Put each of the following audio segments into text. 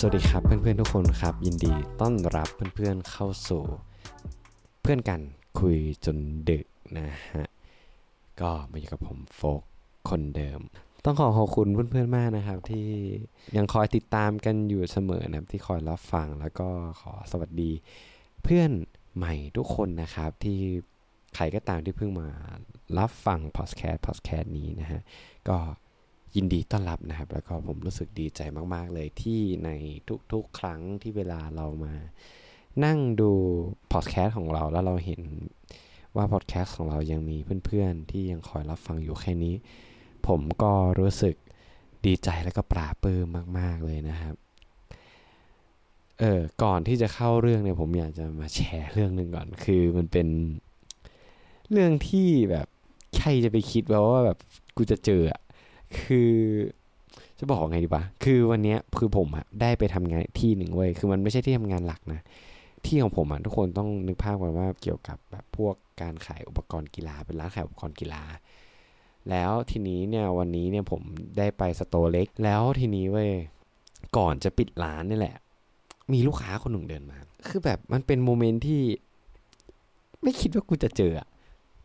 สวัสดีครับเพื่อนๆทุกคนครับ ยินดีต้อนรับเพื่อนๆเข้าสู่ เพื่อนกันคุยจนดึกนะฮะก็มาอยู่กับผมโฟกคนเดิม ต้องขอขอบคุณเพื่อนๆมากนะครับ ที่ยังคอยติดตามกันอยู่เสมอนะครับที่คอยรับฟังแล้วก็ขอสวัสดี เพื่อนใหม่ทุกคนนะครับที่ใครก็ตามที่เพิ่งมารับฟังพอดแคสต์พอดแคสต์นี้นะฮะก็ ยินดีต้อนรับนะครับ แล้วก็ผมรู้สึกดีใจมาก ๆ เลยที่ในทุกๆ ครั้งที่เวลาเรามา นั่งดูพอดแคสต์ของเราแล้วเราเห็นว่าพอดแคสต์ของเรายังมีเพื่อนๆ ที่ยังคอยรับฟังอยู่แค่นี้ ผมก็รู้สึกดีใจแล้วก็ปลาปลื้มมาก ๆ เลยนะครับเออก่อนที่จะเข้าเรื่องเนี่ยผมอยากจะมาแชร์เรื่องหนึ่งก่อน คือมันเป็นเรื่องที่แบบใครจะไปคิดว่าว่าแบบกูจะเจออะ คือจะบอกไงดีปะคือวันนี้คือผมอะได้ไปทำงานที่หนึ่งเว้ยคือมันไม่ใช่ที่ทำงานหลักนะที่ของผมอะทุกคนต้องนึกภาพกันว่าเกี่ยวกับแบบพวกการขายอุปกรณ์กีฬาเป็นร้านขายอุปกรณ์กีฬา แล้วทีนี้เนี่ยวันนี้เนี่ยผมได้ไปสโตร์เล็ก แล้วทีนี้เว้ยก่อนจะปิดร้านนี่แหละ มีลูกค้าคนหนึ่งเดินมา คือแบบมันเป็นโมเมนต์ที่ ไม่คิดว่ากูจะเจอ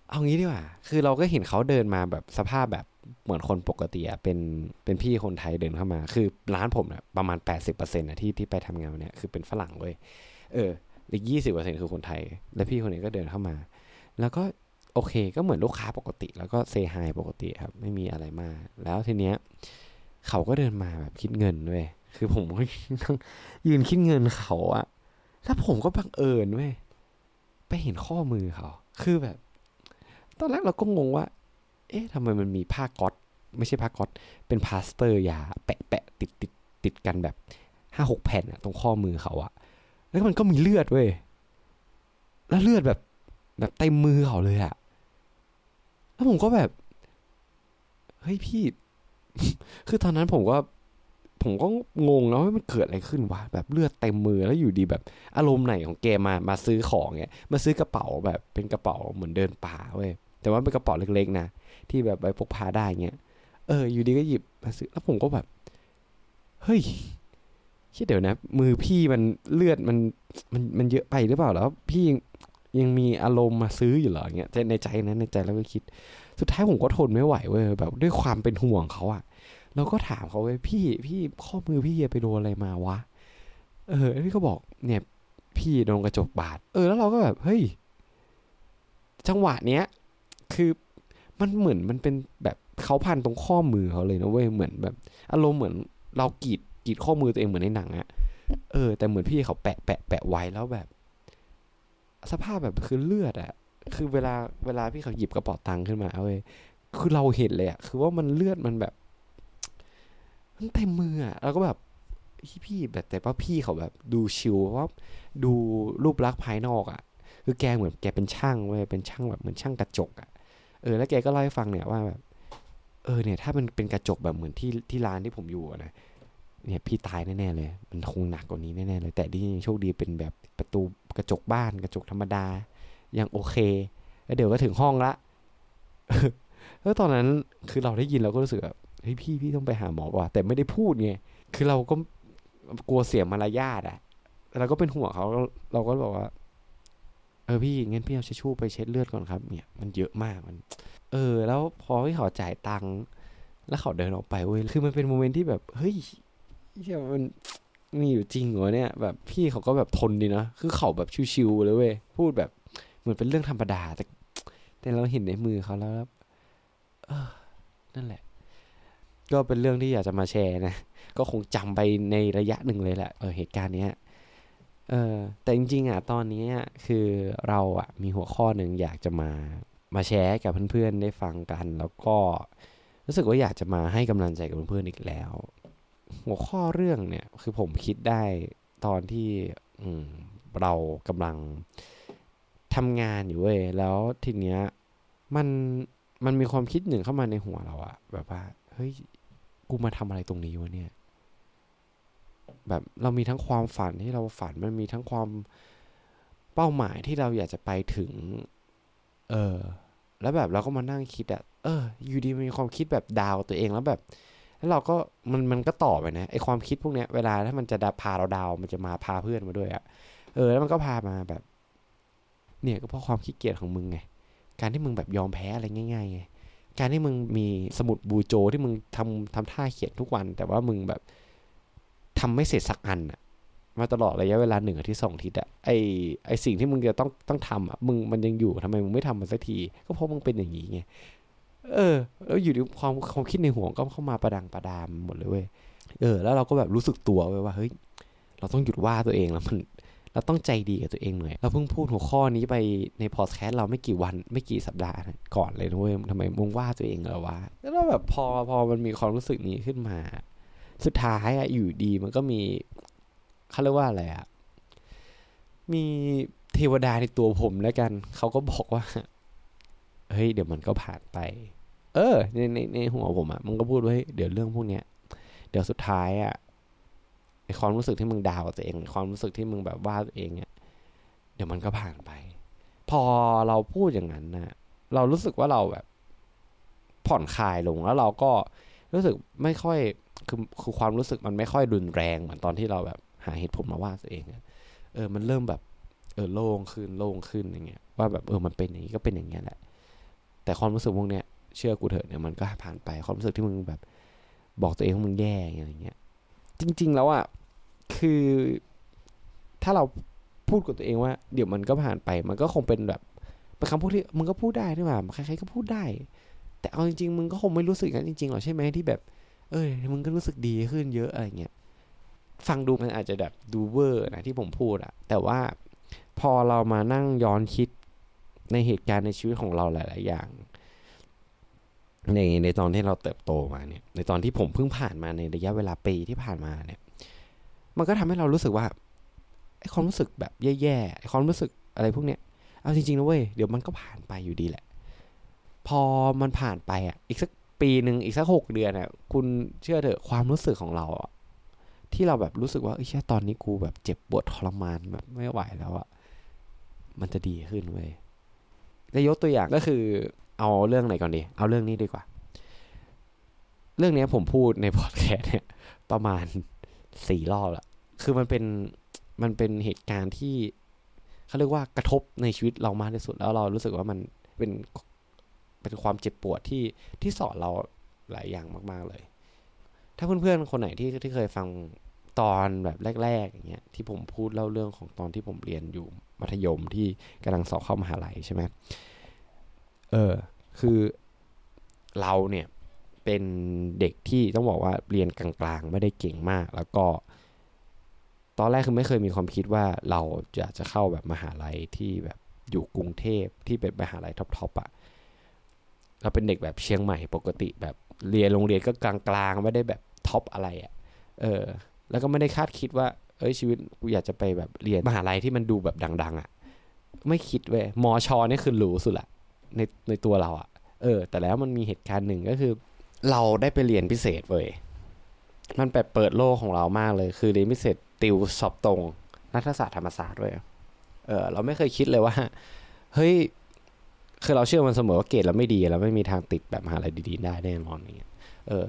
เอางี้ดีกว่า คือเราก็เห็นเขาเดินมาแบบสภาพแบบ เหมือนคนปกติอะเป็นเป็นพี่คนไทยเดินเข้ามา คือร้านผมเนี่ยประมาณ 80%นะที่ที่ไปทำงานเนี้ยคือเป็นฝรั่งเว้ยเอออีกยี่สิบเปอร์เซ็นคือคนไทย แล้วพี่คนนี้ก็เดินเข้ามา แล้วก็โอเค ก็เหมือนลูกค้าปกติ แล้วก็เซฮายปกติครับ ไม่มีอะไรมาก แล้วทีเนี้ย เขาก็เดินมาแบบคิดเงินเว้ยคือผมก็ยืนคิดเงินเขาอะแล้วผมก็บังเอิญเว้ยไปเห็นข้อมือเขา คือแบบ ตอนแรกเราก็งงว่า เอ๊ะทำไมมันมีผ้าก๊อตไม่ใช่ผ้าก๊อตเป็นพลาสเตอร์ยา แปะแปะติดติดติดกันแบบห้าหกแผ่นอะตรงข้อมือเขาอะแล้วมันก็มีเลือดเว้ยแล้วเลือดแบบแบบเต็มมือเขาเลยอะแล้วผมก็แบบเฮ้ยพี่ คือตอนนั้นผมก็ผมก็งงแล้วว่ามันเกิดอะไรขึ้นวะแบบเลือดเต็มมือแล้วอยู่ดีแบบ อารมณ์ไหนของแกมามาซื้อของเงี้ยมาซื้อกระเป๋าแบบเป็นกระเป๋าเหมือนเดินป่าเว้ยแต่ว่าเป็นกระเป๋าเล็กๆนะ ที่แบบไปพกพาได้เงี้ย เออ อยู่ดีก็หยิบมาซื้อ แล้วผมก็แบบ เฮ้ยคิดเดี๋ยวนะ มือพี่มันเลือดมันมันมันเยอะไปหรือเปล่าแล้ว พี่ยังยังมีอารมณ์มาซื้ออยู่เหรอเงี้ยในใจนั้นในใจแล้วก็คิด สุดท้ายผมก็ทนไม่ไหวเว้ยแบบด้วยความเป็นห่วงเขาอะเราก็ถามเขาเว้ยพี่พี่ข้อมือพี่ไปโดนอะไรมาวะ เออพี่ก็บอกเนี่ย พี่โดนกระจกบาด เออ แล้วเราก็แบบเฮ้ยจังหวะเนี้ย คือ มันเหมือนมันเป็นแบบเขาพันตรงข้อมือเขาเลยนะเว้ยเหมือนแบบอารมณ์เหมือนเรากรีดกรีดข้อมือตัวเองเหมือนในหนังอะเออ แต่เหมือนพี่เขาแปะแปะแปะไว้แล้วแบบ สภาพแบบคือเลือดอะคือเวลาเวลาพี่เขาหยิบกระเป๋าตังค์ขึ้นมาเว้ยคือเราเห็นเลยอะคือว่ามันเลือดมันแบบมันเต็มมืออะแล้วก็แบบพี่พี่แบบแต่ว่าพี่เขาแบบดูชิลว่าดูรูปลักษณ์ภายนอกอะคือแกเหมือนแกเป็นช่างเว้ยเป็นช่างแบบเหมือนช่างกระจกอะ เออแล้วแกก็เล่าให้ฟังเนี่ยว่าแบบเออเนี่ยถ้ามันเป็นกระจกแบบเหมือนที่ที่ร้านที่ผมอยู่นะเนี่ยพี่ตายแน่ๆเลย มันคงหนักกว่านี้แน่ๆเลย แต่ที่โชคดีเป็นแบบประตูกระจกบ้านกระจกธรรมดา ยังโอเค แล้วเดี๋ยวก็ถึงห้องละแล้วตอนนั้นคือเราได้ยินเราก็รู้สึกแบบเฮ้ยพี่พี่ต้องไปหาหมอว่ะแต่ไม่ได้พูดไงคือเราก็กลัวเสียมารยาทอะเราก็เป็นห่วงเขาเราก็บอกว่า ออพี่งั้นพี่เอาชิชชู่ไปเช็ดเลือดก่อนครับเนี่ยมันเยอะมากมัน เออ แล้วพอที่เขาจ่ายตังค์แล้วเขาเดินออกไปเว้ยคือมันเป็นโมเมนต์ที่แบบเฮ้ยเฮียมันมีอยู่จริงเหรอเนี่ย แบบพี่เขาก็แบบทนดีนะคือเขาแบบชิวๆเลยเว้ยพูดแบบเหมือนเป็นเรื่องธรรมดาแต่แต่เราเห็นในมือเขาแล้วเออนั่นแหละ ก็เป็นเรื่องที่อยากจะมาแชร์นะ ก็คงจำไปในระยะหนึ่งเลยแหละเออเหตุการณ์เนี้ย เออแต่จริงๆอะตอนนี้คือเราอะมีหัวข้อหนึ่งอยากจะมามาแชร์กับเพื่อนๆได้ฟังกัน แล้วก็รู้สึกว่าอยากจะมาให้กำลังใจกับเพื่อนๆอีกแล้ว หัวข้อเรื่องเนี่ยคือผมคิดได้ตอนที่เรากำลังทำงานอยู่เว้ยแล้วทีเนี้ยมันมันมีความคิดหนึ่งเข้ามาในหัวเราอะแบบว่าเฮ้ยกูมาทำอะไรตรงนี้วะเนี่ย แบบเรามีทั้งความฝันที่เราฝันมันมีทั้งความเป้าหมายที่เราอยากจะไปถึง เออ แล้วแบบเราก็มานั่งคิดอะเออ อยู่ดีมีความคิดแบบดาวตัวเองแล้วแบบ แล้วเราก็มันมันก็ต่อไปนะไอความคิดพวกเนี้ยเวลาถ้ามันจะพาเราดาวมันจะมาพาเพื่อนมาด้วยอะเออ แล้วมันก็พามาแบบ เนี่ยก็เพราะความขี้เกียจของมึงไงการที่มึงแบบยอมแพ้อะไรง่ายๆไงการที่มึงมีสมุดบูโจที่มึงทำทำท่าเขียนทุกวัน แต่ว่ามึงแบบ ทำไม่เสร็จสักอันอะมาตลอดระยะเวลาหนึ่งอาทิตย์สองอาทิตย์อะไอไอสิ่งที่มึงจะต้องต้องทำอะมึงมันยังอยู่ทำไมมึงไม่ทำมันสักที ก็เพราะมึงเป็นอย่างนี้ไงเออ แล้วอยู่ดีความความคิดในหัวก็เข้ามาประดังประดามหมดเลยเว้ยเออ แล้วเราก็แบบรู้สึกตัวเว้ว่าเฮ้ยเราต้องหยุดว่าตัวเองแล้วมันเราต้องใจดีกับตัวเองหน่อยเราเพิ่งพูดหัวข้อนี้ไปในพอดแคสต์เราไม่กี่วันไม่กี่สัปดาห์ก่อนเลยนะเว้ยทำไมมึงว่าตัวเองเหรอวะแล้วแบบพอพอมันมีความรู้สึกนี้ขึ้นมา สุดท้ายอะอยู่ดีมันก็มีเขาเรียกว่าอะไรอะมีเทวดาในตัวผมแล้วกัน เขาก็บอกว่า เฮ้ย เดี๋ยวมันก็ผ่านไป เออ ในในในหัวผมอะมันก็พูดว่าเดี๋ยวเรื่องพวกเนี้ย เดี๋ยวสุดท้ายอะไอความรู้สึกที่มึงดาวตัวเอง ความรู้สึกที่มึงแบบว่าตัวเองเนี่ย เดี๋ยวมันก็ผ่านไป พอเราพูดอย่างนั้นนะเรารู้สึกว่าเราแบบผ่อนคลายลงแล้วเราก็รู้สึกไม่ค่อย คือคือความรู้สึกมันไม่ค่อยรุนแรงเหมือนตอนที่เราแบบหาเหตุผลมาว่าตัวเองเออ มันเริ่มแบบเออโล่งขึ้นโล่งขึ้นอย่างเงี้ยว่าแบบเออมันเป็นอย่างนี้ก็เป็นอย่างเงี้ยแหละ แต่ความรู้สึกพวกเนี้ยเชื่อกูเถอะเนี่ยมันก็ผ่านไปความรู้สึกที่มึงแบบ บอกตัวเองว่ามึงแย่อะไรเงี้ย จริง ๆ แล้วอะคือถ้าเราพูดกับตัวเองว่า เดี๋ยวมันก็ผ่านไป มันก็คงเป็นแบบเป็นคำพูดที่มึงก็พูดได้ด้วยว่าใครๆก็พูดได้ แต่เอาจริงๆมึงก็คงไม่รู้สึกงั้นจริงๆหรอใช่ไหมที่แบบ เอ้ยมึงก็รู้สึกดีขึ้นเยอะอะไรเงี้ยฟังดูมันอาจจะแบบดูเวอร์นะที่ผมพูดอะแต่ว่าพอเรามานั่งย้อนคิดในเหตุการณ์ในชีวิตของเราหลาย ๆ อย่าง ในในตอนที่เราเติบโตมาเนี่ย ในตอนที่ผมเพิ่งผ่านมาในระยะเวลาปีที่ผ่านมาเนี่ย มันก็ทำให้เรารู้สึกว่าไอ้ความรู้สึกแบบแย่ๆไอ้ความรู้สึกอะไรพวกเนี้ยเอาจริงๆนะเว้ยเดี๋ยวมันก็ผ่านไปอยู่ดีแหละ พอมันผ่านไปอะอีกสัก ปีหนึ่งอีกสักหกเดือนอะคุณเชื่อเถอะความรู้สึกของเราอะที่เราแบบรู้สึกว่าเอ้ยตอนนี้กูแบบเจ็บปวดทรมานแบบไม่ไหวแล้วอะมันจะดีขึ้นเว้ยจะยกตัวอย่างก็คือเอาเรื่องไหนก่อนดี เอาเรื่องนี้ดีกว่า เรื่องนี้ผมพูดในพอดแคสต์เนี่ย ประมาณสี่รอบละคือมันเป็นมันเป็นเหตุการณ์ที่เขาเรียกว่ากระทบในชีวิตเรามากที่สุดแล้วเรารู้สึกว่ามันเป็น เป็นความเจ็บปวดที่ที่สอนเราหลายอย่างมาก ๆเลย ถ้าเพื่อนๆคนไหนที่ที่เคยฟังตอนแบบแรกๆอย่างเงี้ยที่ผมพูดเล่าเรื่องของตอนที่ผมเรียนอยู่มัธยมที่กำลังสอบเข้ามหาลัยใช่ไหมเออคือเราเนี่ยเป็นเด็กที่ต้องบอกว่าเรียนกลางๆ ไม่ได้เก่งมาก แล้วก็ ตอนแรกคือไม่เคยมีความคิดว่าเราจะจะเข้าแบบมหาลัยที่แบบอยู่กรุงเทพที่เป็นมหาลัย top ๆอะ เราเป็นเด็กแบบเชียงใหม่ปกติแบบเรียนโรงเรียนก็กลางๆไม่ได้แบบ top อะไรอะเออ แล้วก็ไม่ได้คาดคิดว่า เอ้ยชีวิตกูอยากจะไปแบบเรียนมหาลัยที่มันดูแบบดัง ๆอะ่ะ ไม่คิดเว้ยมอชอนี่คือหรูสุดละในในตัวเราอะ่ะ เออ แต่แล้วมันมีเหตุการณ์หนึ่งก็คือ เราได้ไปเรียนพิเศษเว้ยมันแบบเปิดโลกของเรามากเลย คือเรียนพิเศษติวสอบตรงรัฐศาสตร์ธรรมศาสตร์ด้วยเออเราไม่เคยคิดเลยว่า เฮ้ย คือเราเชื่อมันเสมอว่าเกรดเราไม่ดีเราไม่มีทางติดแบบมหาลัยดีๆได้แน่นอนอย่างเงี้ยเออ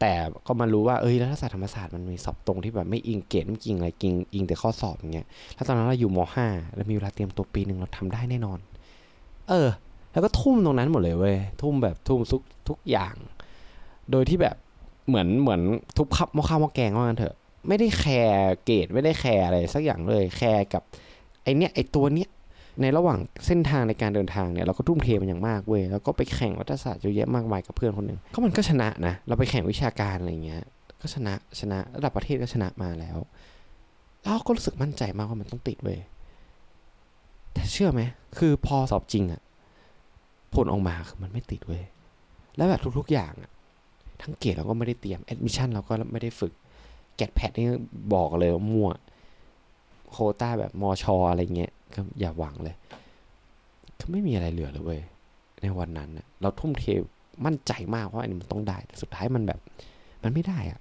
แต่ก็มารู้ว่าเอ้ยรัฐศาสตร์ธรรมศาสตร์มันมีสอบตรงที่แบบไม่อิงเกณฑ์ไม่จริงอะไรจริงอิงแต่ข้อสอบอย่างเงี้ยแล้วตอนนั้นเราอยู่มห้าแล้วมีเวลาเตรียมตัวปีหนึ่งเราทำได้แน่นอน เออ แล้วก็ทุ่มตรงนั้นหมดเลยเว้ยทุ่มแบบทุ่มทุกทุกอย่าง โดยที่แบบเหมือนเหมือนทุบหม้อข้าวหม้อแกงว่างั้นเถอะ ไม่ได้แคร์เกรดไม่ได้แคร์อะไรสักอย่างเลยแคร์กับไอเนี้ยไอตัวเนี้ย ในระหว่างเส้นทางในการเดินทางเนี่ยเราก็ทุ่มเทมันอย่างมากเว้ยแล้วก็ไปแข่งวิทยาศาสตร์เยอะแยะมากมายกับเพื่อนคนหนึ่งก็มันก็ชนะนะเราไปแข่งวิชาการอะไรเงี้ยก็ชนะชนะระดับประเทศก็ชนะมาแล้วแล้วก็รู้สึกมั่นใจมากว่ามันต้องติดเว้ยแต่เชื่อไหมคือพอสอบจริงอะผลออกมาคือมันไม่ติดเว้ยแล้วแบบทุกๆอย่างอะทั้งเกรดเราก็ไม่ได้เตรียม admission เราก็ไม่ได้ฝึก GAT PAT นี่บอกเลยว่ามั่วโคต้าแบบมอชออะไรเงี้ย ก็อย่าหวังเลยก็ไม่มีอะไรเหลือเลยเว้ยในวันนั้นเราทุ่มเทมั่นใจมากว่าอันนี้มันต้องได้ แต่สุดท้ายมันแบบ มันไม่ได้อะ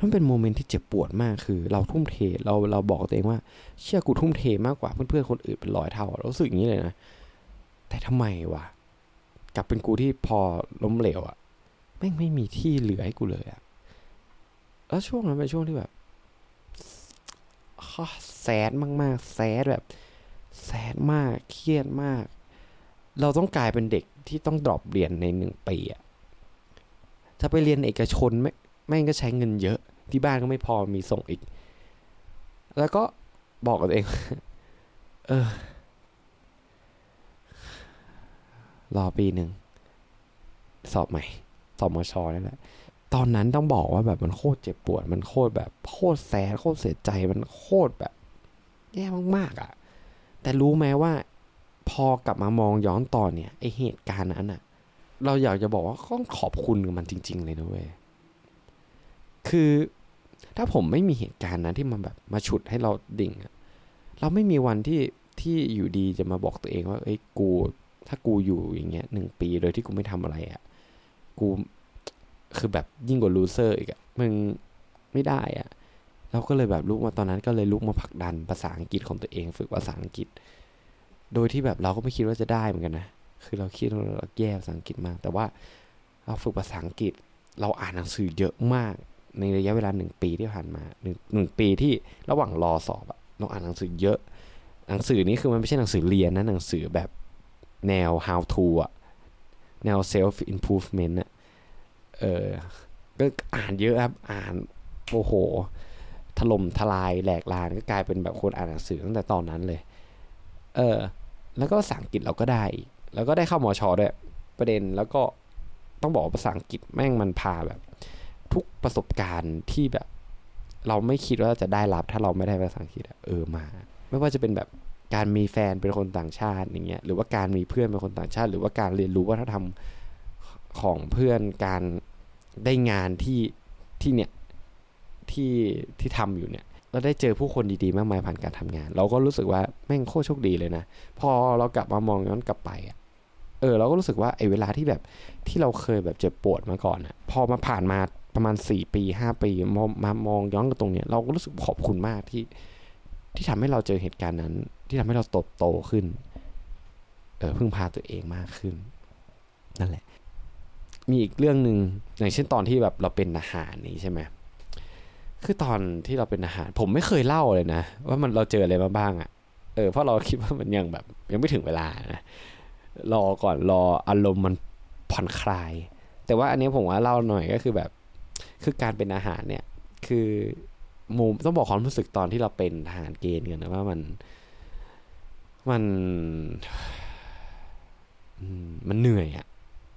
มันเป็นโมเมนต์ที่เจ็บปวดมากคือเราทุ่มเทเราเราบอกตัวเองว่า เชื่อกูทุ่มเทมากกว่าเพื่อนๆคนอื่นเป็นร้อยเท่าเราสึกอย่างนี้เลยนะแต่ทำไมวะกลับเป็นกูที่พอล้มเหลวอะแม่งไม่มีที่เหลือให้กูเลยอะแล้วช่วงนั้นเป็นช่วงที่แบบ แซดมาก ๆแซดแบบแซดมาก เครียดมาก เราต้องกลายเป็นเด็กที่ต้องดรอปเรียนในหนึ่งปีอะจะไปเรียนเอกชนไม่แม่งก็ใช้เงินเยอะ ที่บ้านก็ไม่พอมีส่งอีก แล้วก็บอกกับตัวเอง เออ รอปีหนึ่ง สอบใหม่ สอบมชนั่นแหละ ตอนนั้นต้องบอกว่าแบบมันโคตรเจ็บปวด มันโคตรแบบโคตรแสบโคตรเสียใจมันโคตรแบบ แย่มากๆอะ่ะ แต่รู้ไหมว่า พอกลับมามองย้อนตอนเนี่ยไอเหตุการณ์นั้นอะ่ะ เราอยากจะบอกว่าต้องขอบคุณกับมันจริง ๆ เลยนะเว้ยคือถ้าผมไม่มีเหตุการณ์นั้นที่มันแบบมาฉุดให้เราดิ่งอะเราไม่มีวันที่ที่อยู่ดีจะมาบอกตัวเองว่า เอ้ยกู ถ้ากูอยู่อย่างเงี้ยหนึ่งปีโดยที่กูไม่ทำอะไรอะ่ะ กู คือแบบยิ่งกว่าลูเซอร์อีกอะมึงไม่ได้อะเราก็เลยแบบลุกมาตอนนั้นก็เลยลุกมาผลักดันภาษาอังกฤษของตัวเองฝึกภาษาอังกฤษ โดยที่แบบเราก็ไม่คิดว่าจะได้เหมือนกันนะ คือเราคิดว่าเราแย่ภาษาอังกฤษมาก แต่ว่าเราฝึกภาษาอังกฤษ เราอ่านหนังสือเยอะมาก ในระยะเวลาหนึ่งปีที่ผ่านมาหนึ่งหนึ่งปีที่ระหว่างรอสอบอะเราอ่านหนังสือเยอะ หนังสือนี้คือมันไม่ใช่หนังสือเรียนนะหนังสือแบบแนว how to อะแนว self improvement อะ เออก็อ่านเยอะครับอ่านโอ้โหถล่มทลายแหลกลานก็กลายเป็นแบบคนอ่านหนังสือตั้งแต่ตอนนั้นเลย เออ แล้วก็ภาษาอังกฤษเราก็ได้ แล้วก็ได้เข้ามอชอด้วยประเด็นแล้วก็ต้องบอกภาษาอังกฤษแม่งมันพาแบบ ทุกประสบการณ์ที่แบบ เราไม่คิดว่าจะได้รับถ้าเราไม่ได้ภาษาอังกฤษเออมา ไม่ว่าจะเป็นแบบการมีแฟนเป็นคนต่างชาติอย่างเงี้ยหรือว่าการมีเพื่อนเป็นคนต่างชาติ หรือว่าการเรียนรู้วัฒนธรรม ของเพื่อนการได้งานที่ที่เนี่ยที่ที่ทำอยู่เนี่ยเราได้เจอผู้คนดีๆมากมายผ่านการทำงาน เราก็รู้สึกว่าแม่งโคตรโชคดีเลยนะ พอเรากลับมามองย้อนกลับไปอะเออ เราก็รู้สึกว่าไอ้เวลาที่แบบที่เราเคยแบบเจ็บปวดมาก่อนอะพอมาผ่านมาประมาณสี่ปีห้าปีมามามองย้อนกันตรงเนี้ยเราก็รู้สึกขอบคุณมากที่ ที่ทำให้เราเจอเหตุการณ์นั้น ที่ทำให้เราโตโตขึ้น เออพึ่งพาตัวเองมากขึ้น นั่นแหละ มีอีกเรื่องหนึ่งอย่างเช่นตอนที่แบบเราเป็นอาหารนี้ใช่ไหมคือตอนที่เราเป็นอาหาร ผมไม่เคยเล่าเลยนะ ว่ามันเราเจออะไรมาบ้างอะ่ะเออเพราะเราคิดว่ามันยังแบบ ยังไม่ถึงเวลานะรอก่อนรออารมณ์มันผ่อนคลาย แต่ว่าอันนี้ผมว่าเล่าหน่อยก็คือแบบ คือการเป็นอาหารเนี่ย คือมุมต้องบอกความรู้สึกตอนที่เราเป็นทหารเกณฑ์กันนะว่ามันมันมันเหนื่อยอะ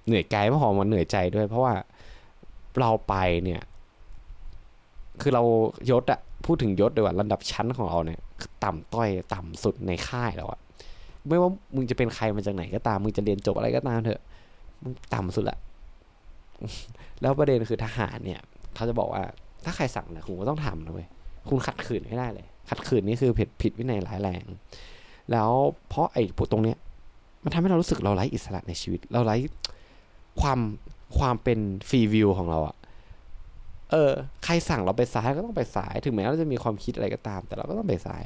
เหนื่อยกายไม่พอมันเหนื่อยใจด้วย เพราะว่าเราไปเนี่ย คือเรายศอะพูดถึงยศดีกว่าระดับชั้นของเราเนี่ย ต่ำต้อยต่ำสุดในค่ายแล้วอะไม่ว่ามึงจะเป็นใครมาจากไหนก็ตาม มึงจะเรียนจบอะไรก็ตามเถอะมึงต่ำสุดละแล้วประเด็นคือทหารเนี่ยเขาจะบอกว่า ถ้าใครสั่งนะคุณก็ต้องทำนะเว้ยคุณขัดขืนไม่ได้เลย ขัดขืนนี่คือผิดผิดวินัยร้ายแรง แล้วเพราะไอ้ปตรงเนี้ย มันทำให้เรารู้สึกเราไร้อิสระในชีวิต เราไร้ ความความเป็นฟรีวิวของเราอะเออ ใครสั่งเราไปซ้ายก็ต้องไปซ้าย ถึงแม้เราจะมีความคิดอะไรก็ตาม แต่เราก็ต้องไปซ้าย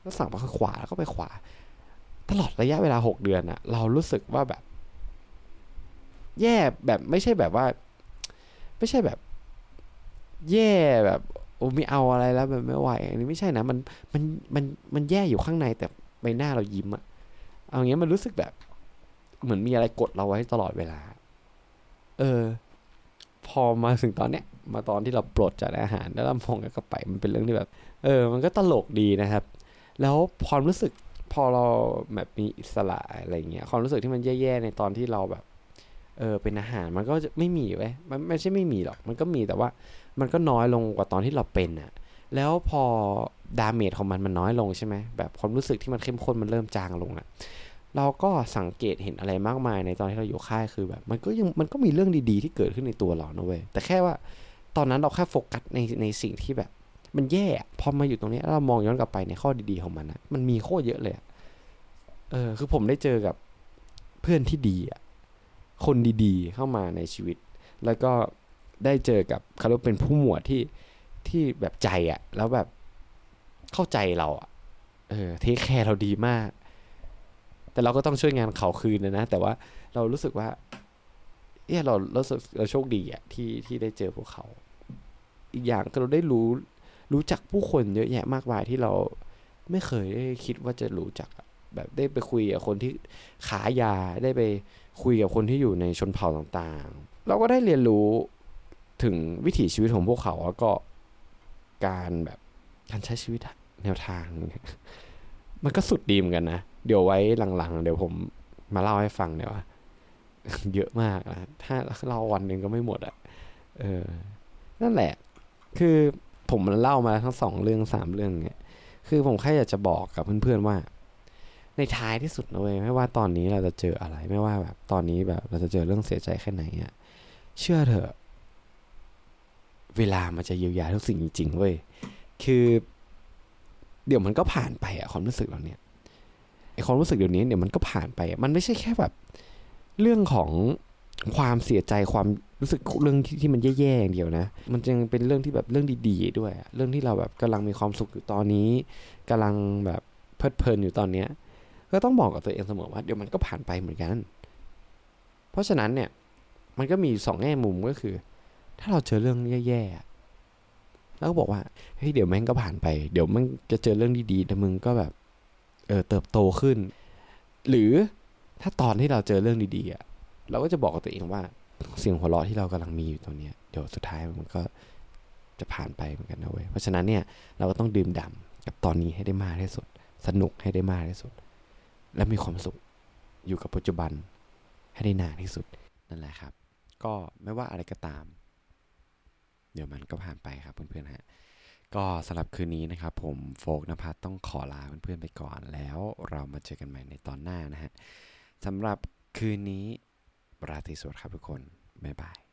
แล้วสั่งไปขวาแล้วก็ไปขวา ตลอดระยะเวลาหกเดือนอะเรารู้สึกว่าแบบ แย่แบบไม่ใช่แบบว่า ไม่ใช่แบบ แย่แบบโอ้ไม่เอาอะไรแล้วแบบไม่ไหวอันนี้ไม่ใช่นะ มันมันมันมันแย่อยู่ข้างในแต่ใบหน้าเรายิ้มอะเอางี้มันรู้สึกแบบ เหมือนมีอะไรกดเราไว้ตลอดเวลา เออ พอมาถึงตอนเนี้ย มาตอนที่เราปลดจากอาหาร แล้วเรามองกันกลับไปมันเป็นเรื่องที่แบบ เออ มันก็ตลกดีนะครับ แล้วความรู้สึกพอเราแบบมีอิสระอะไรเงี้ย ความรู้สึกที่มันแย่ๆในตอนที่เราแบบ เออ เป็นอาหารมันก็จะไม่มีไว้มันไม่ใช่ไม่มีหรอก มันก็มีแต่ว่า มันก็น้อยลงกว่าตอนที่เราเป็นอะแล้วพอดาเมจของมันมันน้อยลงใช่ไหมแบบความรู้สึกที่มันเข้มข้นมันเริ่มจางลงอะ เราก็สังเกตเห็นอะไรมากมายในตอนที่เราอยู่ค่ายคือแบบ มันก็ยังมันก็มีเรื่องดีๆ ที่เกิดขึ้นในตัวเรานะเว้ยแต่แค่ว่าตอนนั้นเราแค่โฟกัสในในสิ่งที่แบบ มันแย่พอมาอยู่ตรงนี้เรามองย้อนกลับไปในข้อดีๆของมันนะมันมีโคตรเยอะเลยเออคือผมได้เจอกับเพื่อนที่ดีอะคนดีๆเข้ามาในชีวิต แล้วก็ได้เจอกับเขาเรียกเป็นผู้หมวดที่ที่แบบใจอะ แล้วแบบเข้าใจเราอะเออเทคแคร์เราดีมาก แต่เราก็ต้องช่วยงานเขาคืนนะนะ แต่ว่าเรารู้สึกว่าเออเราเราเราโชคดีอะที่ที่ได้เจอพวกเขา อีกอย่างก็เราได้รู้รู้จักผู้คนเยอะแยะมากมายที่เราไม่เคยได้คิดว่าจะรู้จักแบบได้ไปคุยกับคนที่ขายยาได้ไปคุยกับคนที่อยู่ในชนเผ่าต่างๆ เราก็ได้เรียนรู้ถึงวิถีชีวิตของพวกเขาแล้วก็การแบบการใช้ชีวิตแนวทาง มันก็สุดดีเหมือนกันนะ เดี๋ยวไว้หลังๆ เดี๋ยวผมมาเล่าให้ฟังเดี๋ยว่าเยอะมากนะถ้าเล่าวันหนึ่งก็ไม่หมดอะ่ะ เออ นั่นแหละ คือผมมันเล่ามาทั้งสองเรื่องสามเรื่องเนี่ยคือผมแค่อยากจะบอกกับเพื่อนๆว่า ในท้ายที่สุดนะเว้ยไม่ว่าตอนนี้เราจะเจออะไร ไม่ว่าแบบ ตอนนี้แบบเราจะเจอเรื่องเสียใจแค่ไหนอะเชื่อเถอะ เวลามันจะเยียวยาทุกสิ่งจริงๆเว้ยคือ เดี๋ยวมันก็ผ่านไปอะความรู้สึกเราเนี่ย ไอความรู้สึกเดี๋ยวนี้เดี๋ยวมันก็ผ่านไป มันไม่ใช่แค่แบบ เรื่องของความเสียใจความรู้สึกเรื่องที่ที่มันแย่ๆอย่างเดียวนะ มันจึงเป็นเรื่องที่แบบเรื่องดีๆด้วย เรื่องที่เราแบบกำลังมีความสุขอยู่ตอนนี้กำลังแบบเพลิดเพลินอยู่ตอนเนี้ย ก็ต้องบอกกับตัวเองเสมอว่าเดี๋ยวมันก็ผ่านไปเหมือนกัน เพราะฉะนั้นเนี่ย มันก็มีสองแง่มุมก็คือ ถ้าเราเจอเรื่องแย่ๆแล้วก็บอกว่าเฮ้ยเดี๋ยวแม่งก็ผ่านไป เดี๋ยวมันจะเจอเรื่องดีๆแต่มึงก็แบบ เออเติบโตขึ้น หรือถ้าตอนที่เราเจอเรื่องดีๆอะเราก็จะบอกกับตัวเองว่าเสียงหัวเราะที่เรากำลังมีอยู่ตรงนี้เดี๋ยวสุดท้ายมันก็จะผ่านไปเหมือนกันนะเว้ยเพราะฉะนั้นเนี่ยเราก็ต้องดื่มด่ำกับตอนนี้ให้ได้มากที่สุด สนุกให้ได้มากที่สุด และมีความสุขอยู่กับปัจจุบันให้ได้นานที่สุดนั่นแหละครับ ก็ไม่ว่าอะไรก็ตาม เดี๋ยวมันก็ผ่านไปครับเพื่อนๆฮะ ก็สำหรับคืนนี้นะครับ ผมโฟกนภัสต้องขอลาเพื่อนๆไปก่อน แล้วเรามาเจอกันใหม่ในตอนหน้านะฮะสำหรับคืนนี้ราตรีสวัสดิ์ครับทุกคน บ๊ายบาย